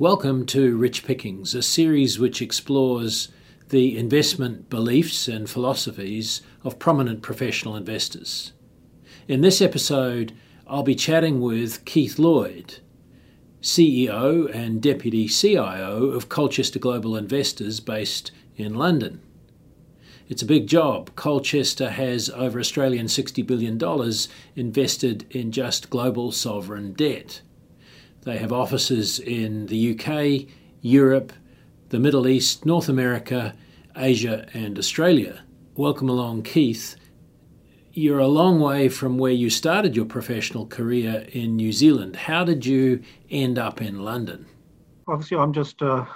Welcome to Rich Pickings, a series which explores the investment beliefs and philosophies of prominent professional investors. In this episode, I'll be chatting with Keith Lloyd, CEO and Deputy CIO of Colchester Global Investors based in London. It's a big job. Colchester has over Australian $60 billion invested in just global sovereign debt. They have offices in the UK, Europe, the Middle East, North America, Asia, and Australia. Welcome along, Keith. You're a long way from where you started your professional career in New Zealand. How did you end up in London? Obviously, I'm just a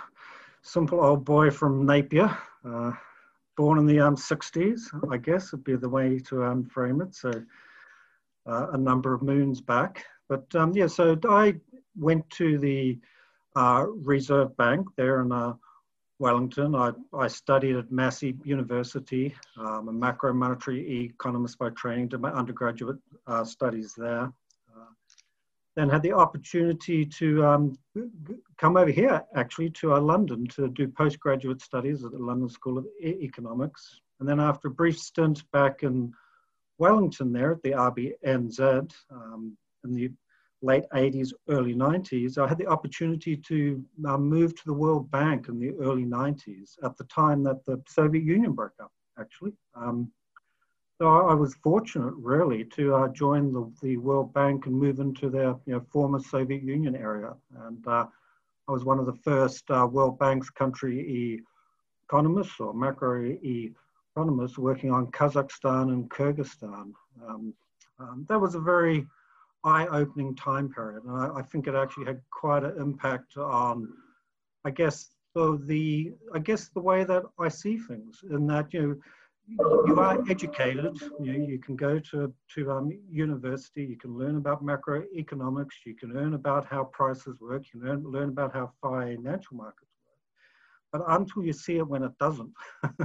simple old boy from Napier, uh, born in the um, 60s, I guess would be the way to um, frame it. So, uh, a number of moons back. But um, yeah, so I went to the uh, Reserve Bank there in uh, Wellington. I, I studied at Massey University. I'm a macro monetary economist by training, did my undergraduate uh, studies there. Uh, then had the opportunity to um, come over here, actually, to uh, London to do postgraduate studies at the London School of e- Economics. And then after a brief stint back in Wellington there at the RBNZ um, in the late 80s, early 90s, I had the opportunity to uh, move to the World Bank in the early 90s at the time that the Soviet Union broke up, actually. Um, so I, was fortunate, really, to uh, join the, the World Bank and move into their you know, former Soviet Union area. And uh, I was one of the first uh, World Bank's country economists or macro economists working on Kazakhstan and Kyrgyzstan. Um, um, that was a very eye-opening time period, and I, I, think it actually had quite an impact on, I guess, the, the I guess the way that I see things. In that you know, you are educated. You, you can go to to um, university. You can learn about macroeconomics. You can learn about how prices work. You learn learn about how financial markets work. But until you see it when it doesn't,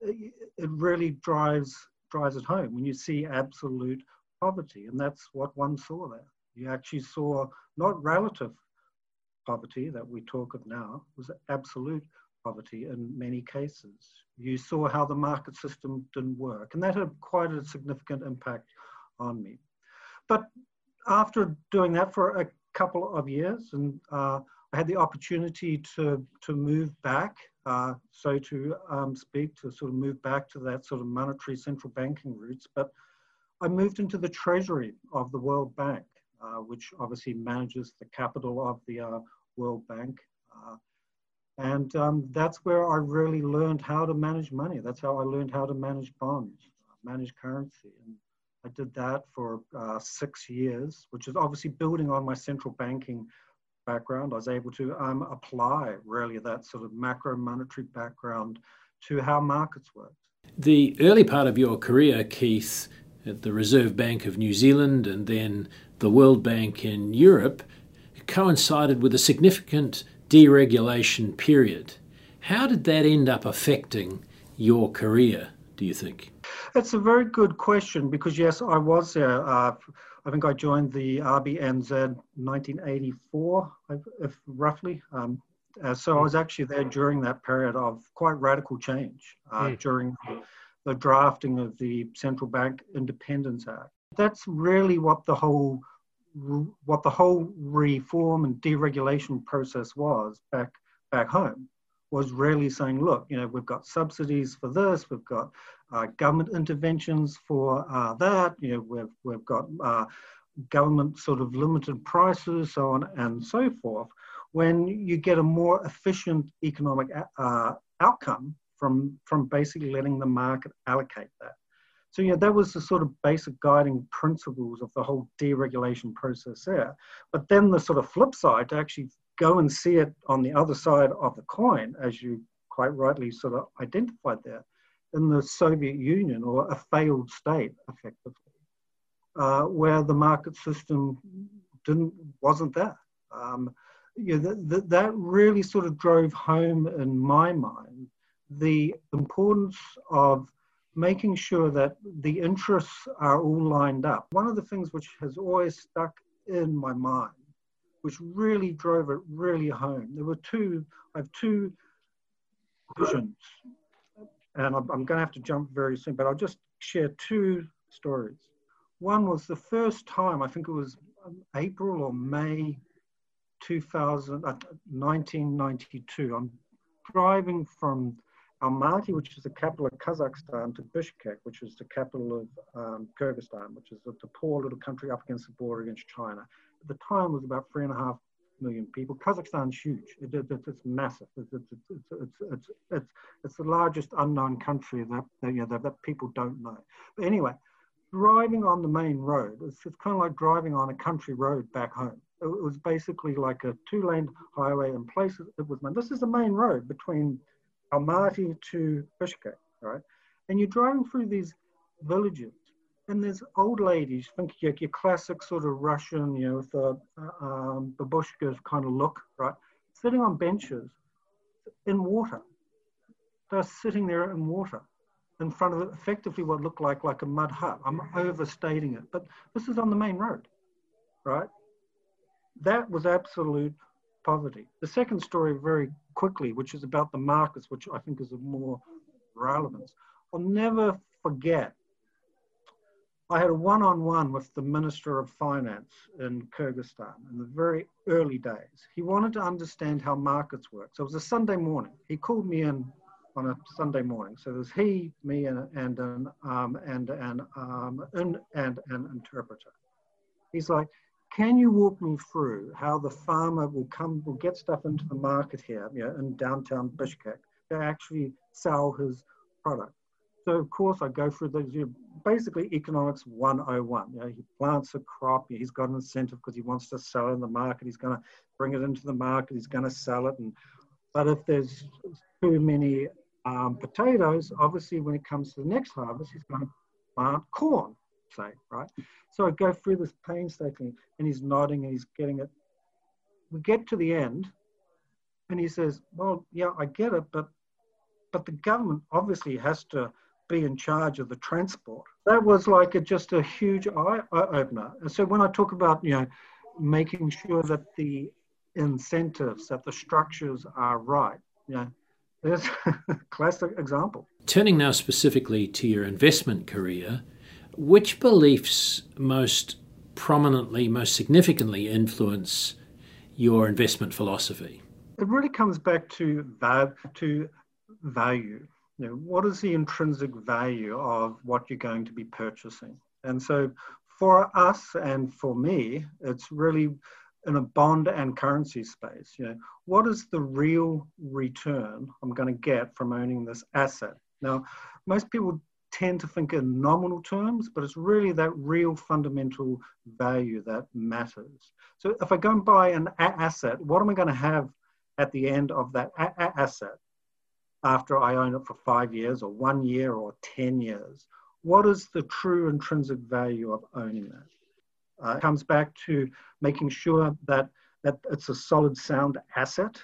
it really drives drives it home when you see absolute poverty, and that's what one saw there. You actually saw not relative poverty that we talk of now, was absolute poverty in many cases. You saw how the market system didn't work, and that had quite a significant impact on me. But after doing that for a couple of years, and uh, I had the opportunity to, to move back, uh, so to um, speak, to sort of move back to that sort of monetary central banking roots. But I moved into the treasury of the World Bank, uh, which obviously manages the capital of the uh, World Bank. Uh, and um, that's where I really learned how to manage money. That's how I learned how to manage bonds, manage currency. And I did that for uh, six years, which is obviously building on my central banking background. I was able to um, apply really that sort of macro monetary background to how markets work. The early part of your career, Keith, the Reserve Bank of New Zealand and then the World Bank in Europe coincided with a significant deregulation period. How did that end up affecting your career, do you think? That's a very good question because, yes, I was there. Uh, I think I joined the RBNZ 1984, if roughly. Um, uh, so I was actually there during that period of quite radical change uh, mm. during the drafting of the Central Bank Independence Act. That's really what the whole what the whole reform and deregulation process was back back home was really saying, look, you know, we've got subsidies for this, we've got uh, government interventions for uh, that, you know, we've we've got uh, government sort of limited prices, so on and so forth. When you get a more efficient economic uh, outcome from, from basically letting the market allocate that. So, yeah, that was the sort of basic guiding principles of the whole deregulation process there. But then the sort of flip side to actually go and see it on the other side of the coin, as you quite rightly sort of identified there, in the Soviet Union or a failed state, effectively, uh, where the market system didn't wasn't there. Um, you know, that, that really sort of drove home in my mind the importance of making sure that the interests are all lined up. One of the things which has always stuck in my mind which really drove it really home. There were two, I have two visions, and I'm, going to have to jump very soon, but I'll just share two stories. One was the first time, I think it was April or May 2000, uh, 1992. I'm driving from Almaty, which is the capital of Kazakhstan, to Bishkek, which is the capital of um, Kyrgyzstan, which is a, a poor little country up against the border against China. At the time, it was about three and a half million people. Kazakhstan's huge. It, it, it's massive. It's, it's, it's, it's, the largest unknown country that, that, you know, that, that people don't know. But anyway, driving on the main road, it's, it's kind of like driving on a country road back home. It, it was basically like a two-lane highway in places. It was, this is the main road between Almaty to Bishkek, right? And you're driving through these villages and there's old ladies, think your, your classic sort of Russian, you know, with the uh, um, babushkas kind of look, right? Sitting on benches in water. They're sitting there in water in front of effectively what looked like like a mud hut. I'm overstating it, but this is on the main road, right? That was absolute poverty. The second story, very quickly, which is about the markets, which I think is of more relevance. I'll never forget I had a one-on-one with the Minister of Finance in Kyrgyzstan in the very early days. He wanted to understand how markets work. So it was a Sunday morning. He called me in on a Sunday morning. So there's he, me, and and an um, and and um, and, and an interpreter. He's like, "Can you walk me through how the farmer will come, will get stuff into the market here, you know, in downtown Bishkek to actually sell his product?" So of course I go through those, you know, basically economics 101. You know, he plants a crop, he's got an incentive because he wants to sell in the market. He's going to bring it into the market, he's going to sell it. And But if there's too many um, potatoes, obviously when it comes to the next harvest, he's going to plant corn, say, right? So I go through this painstakingly and he's nodding and he's getting it. We get to the end and he says, well, yeah, I get it, but but the government obviously has to be in charge of the transport. That was like a, just a huge eye opener. And so when I talk about, you know, making sure that the incentives, that the structures are right, you know, there's a classic example. Turning now specifically to your investment career, which beliefs most prominently, most significantly influence your investment philosophy? It really comes back to, to value you know, what is the intrinsic value of what you're going to be purchasing? And so for us and for me, it's really in a bond and currency space. You know, what is the real return I'm going to get from owning this asset? Now, most people tend to think in nominal terms, but it's really that real fundamental value that matters. So if I go and buy an asset, what am I going to have at the end of that asset? after I own it for five years or one year or 10 years? What is the true intrinsic value of owning that? Uh, it comes back to making sure that, that it's a solid, sound asset,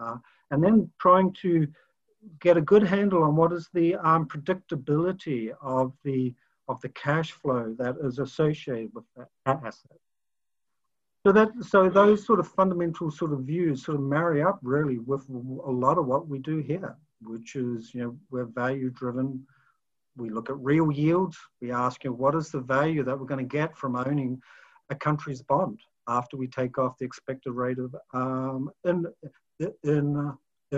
uh, and then trying to get a good handle on what is the um, predictability of the of the cash flow that is associated with that asset. So that so those sort of fundamental sort of views sort of marry up really with a lot of what we do here which is, you know, we're value driven. We look at real yields. We ask, you know, what is the value that we're going to get from owning a country's bond after we take off the expected rate of um, in, in uh,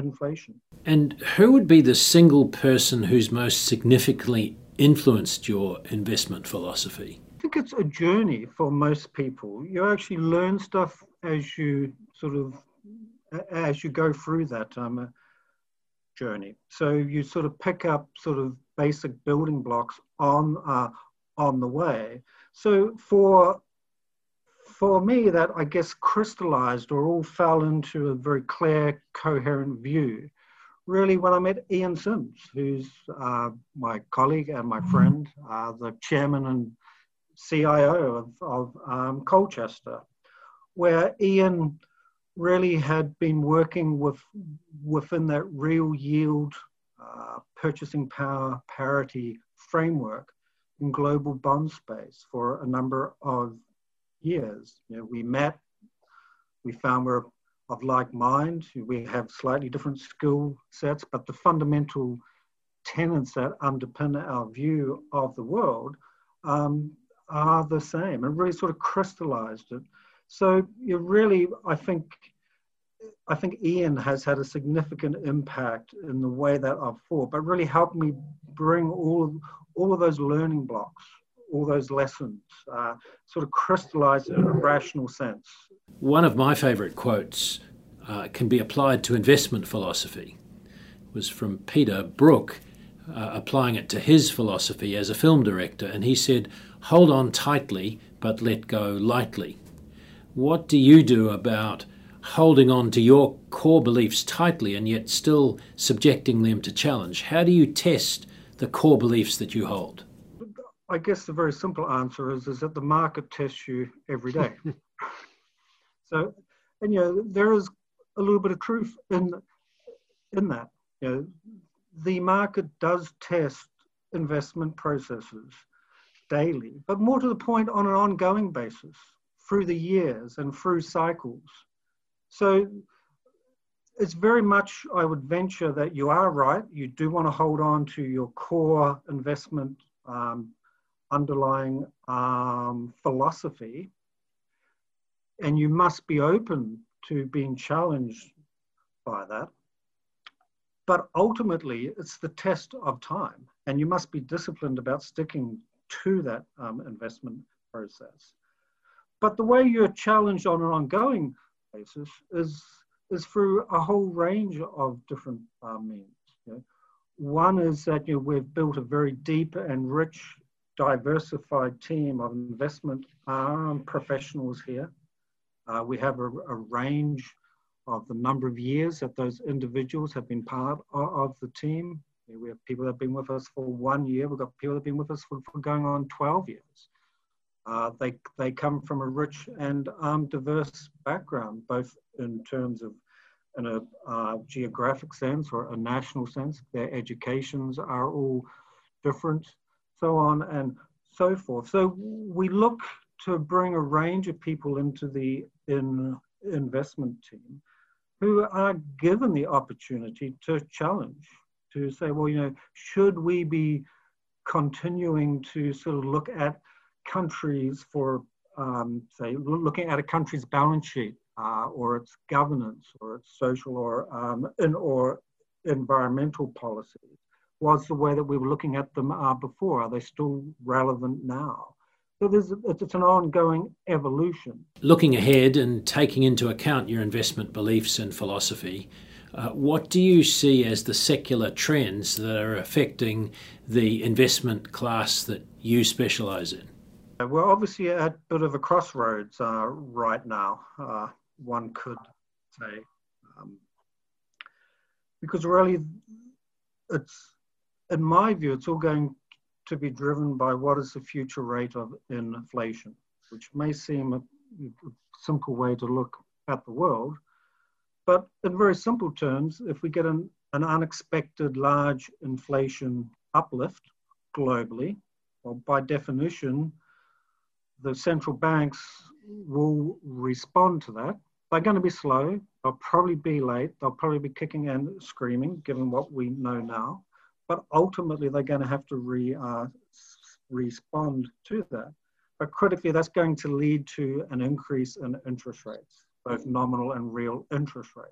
inflation. And who would be the single person who's most significantly influenced your investment philosophy? I think it's a journey for most people. You actually learn stuff as you sort of as you go through that. Um, journey. So you sort of pick up sort of basic building blocks on uh, on the way. So for for me, that I guess crystallized or all fell into a very clear, coherent view. Really, when I met Ian Sims, who's uh, my colleague and my friend, uh, the chairman and CIO of, of um, Colchester, where Ian really had been working with within that real yield uh, purchasing power parity framework in global bond space for a number of years. You know, we met We found we're of like mind. We have slightly different skill sets, but the fundamental tenets that underpin our view of the world um, are the same and really sort of crystallized it. So you really, I think, I think Ian has had a significant impact in the way that I've thought, but really helped me bring all of, all of those learning blocks, all those lessons, uh, sort of crystallize in a rational sense. One of my favorite quotes uh, can be applied to investment philosophy it was from Peter Brook, uh, applying it to his philosophy as a film director, and he said, Hold on tightly, but let go lightly. What do you do about holding on to your core beliefs tightly and yet still subjecting them to challenge? How do you test the core beliefs that you hold? I guess the very simple answer is, is that the market tests you every day. so, and you know, there is a little bit of truth in in that. You know, the market does test investment processes daily, but more to the point on an ongoing basis through the years and through cycles. So it's very much, I would venture that you are right. You do want to hold on to your core investment um, underlying um, philosophy, and you must be open to being challenged by that. But ultimately, it's the test of time, and you must be disciplined about sticking to that um, investment process. But the way you're challenged on an ongoing basis is, is through a whole range of different uh, means. You know. One is that you know, we've built a very deep and rich, diversified team of investment um, professionals here. Uh, we have a, a, range of the number of years that those individuals have been part of, of, the team. We have people that have been with us for one year. We've got people that have been with us for, for going on 12 years. Uh, they, they come from a rich and um, diverse background, both in terms of in a uh, geographic sense or a national sense. Their educations are all different, so on and so forth. So we look to bring a range of people into the in investment team who are given the opportunity to challenge, to say, well, you know, should we be continuing to sort of look at countries for, um, say, looking at a country's balance sheet uh, or its governance or its social or, um, in, or environmental policies was the way that we were looking at them uh, before. Are they still relevant now? So there's, it's an ongoing evolution. Looking ahead and taking into account your investment beliefs and philosophy, uh, what do you see as the secular trends that are affecting the investment class that you specialise in? We're obviously at a bit of a crossroads uh, right now, uh, one could say, um, because really, it's in my view, it's all going to be driven by what is the future rate of inflation, which may seem a, simple way to look at the world, but in very simple terms, if we get an, an unexpected large inflation uplift globally, well, by definition, the central banks will respond to that. They're going to be slow. They'll probably be late. They'll probably be kicking and screaming, given what we know now. But ultimately, they're going to have to re, uh, respond to that. But critically, that's going to lead to an increase in interest rates, both nominal and real interest rates.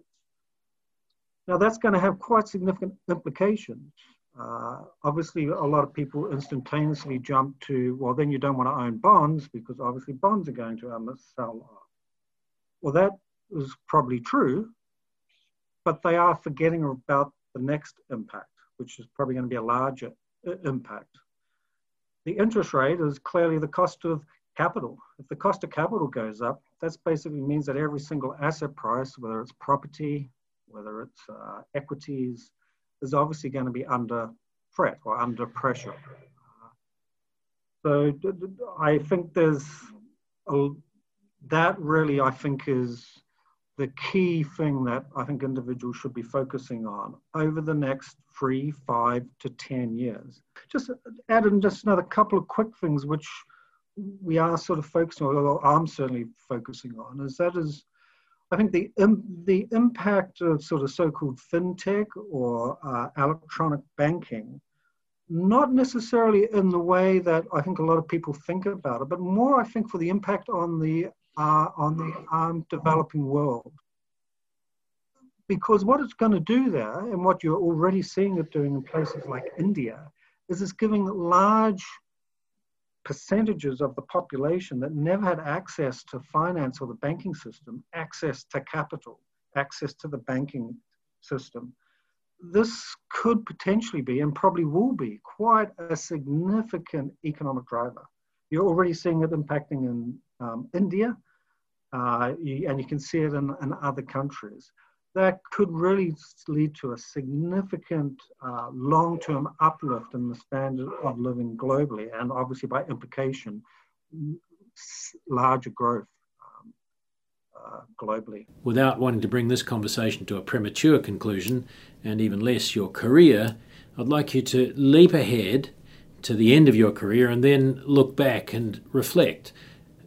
Now, that's going to have quite significant implications uh, obviously, a lot of people instantaneously jump to, well, then you don't want to own bonds because obviously bonds are going to um, sell off. Well, that is probably true, but they are forgetting about the next impact, which is probably going to be a larger uh, impact. The interest rate is clearly the cost of capital. If the cost of capital goes up, that basically means that every single asset price, whether it's property, whether it's uh, equities, is obviously going to be under threat or under pressure. So I think there's a, that really I think is the key thing that I think individuals should be focusing on over the next three, five to 10 years. Just add in just another couple of quick things which we are sort of focusing on, or I'm certainly focusing on, is that is I think the the impact of sort of so-called fintech or uh, electronic banking, not necessarily in the way that I think a lot of people think about it, but more I think for the impact on the uh, on the um, developing world. Because what it's going to do there, and what you're already seeing it doing in places like India, is it's giving large percentages of the population that never had access to finance or the banking system, access to capital, access to the banking system. This could potentially be, and probably will be, quite a significant economic driver. You're already seeing it impacting in um, India, uh, you, and you can see it in, in other countries that could really lead to a significant uh, long term uplift in the standard of living globally, and obviously, by implication, larger growth um, uh, globally. Without wanting to bring this conversation to a premature conclusion, and even less your career, I'd like you to leap ahead to the end of your career and then look back and reflect.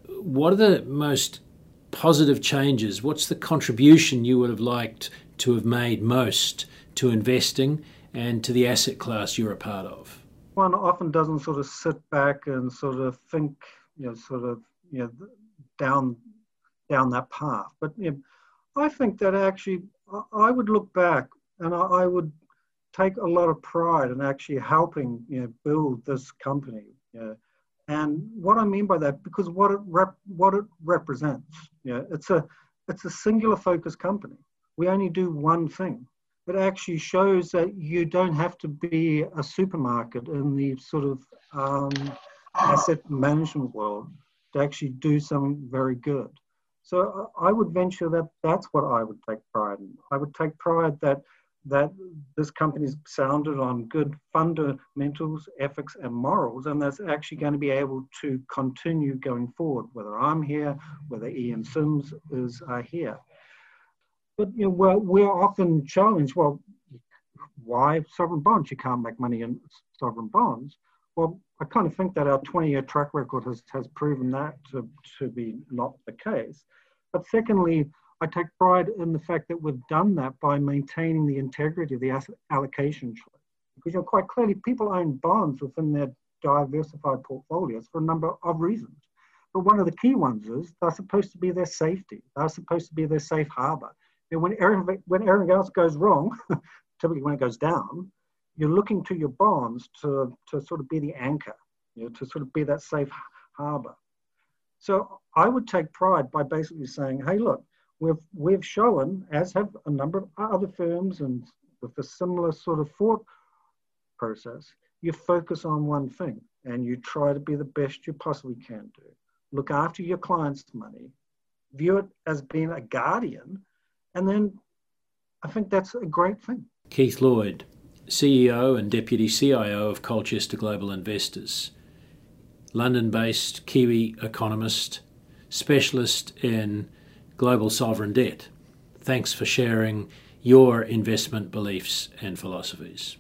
What are the most positive changes? What's the contribution you would have liked to have made most to investing and to the asset class you're a part of? One often doesn't sort of sit back and sort of think, you know, sort of, you know, down down that path. But you know, I think that actually, I would look back and I would take a lot of pride in actually helping, you know, build this company. You know, and what I mean by that, because what it rep, what it represents, yeah, it's a it's a singular focus company. We only do one thing. It actually shows that you don't have to be a supermarket in the sort of um, asset management world to actually do something very good. So I would venture that that's what I would take pride in. I would take pride that that this company is founded on good fundamentals, ethics, and morals, and that's actually going to be able to continue going forward, whether I'm here, whether Ian Sims is uh, here. But you know, we're, we're often challenged, well, why sovereign bonds? You can't make money in sovereign bonds. Well, I kind of think that our 20 year track record has, has proven that to, to be not the case. But secondly, I take pride in the fact that we've done that by maintaining the integrity of the asset allocation choice. Because you know, quite clearly, people own bonds within their diversified portfolios for a number of reasons. But one of the key ones is they're supposed to be their safety. They're supposed to be their safe harbor. And when, everything, when everything else goes wrong, typically when it goes down, you're looking to your bonds to, to sort of be the anchor, you know, to sort of be that safe harbor. So I would take pride by basically saying, hey, look, we've we've shown, as have a number of other firms, and with a similar sort of thought process, you focus on one thing and you try to be the best you possibly can do. Look after your client's money, view it as being a guardian, and then I think that's a great thing. Keith Lloyd, CEO and Deputy CIO of Colchester Global Investors, London based Kiwi economist, specialist in global sovereign debt. Thanks for sharing your investment beliefs and philosophies.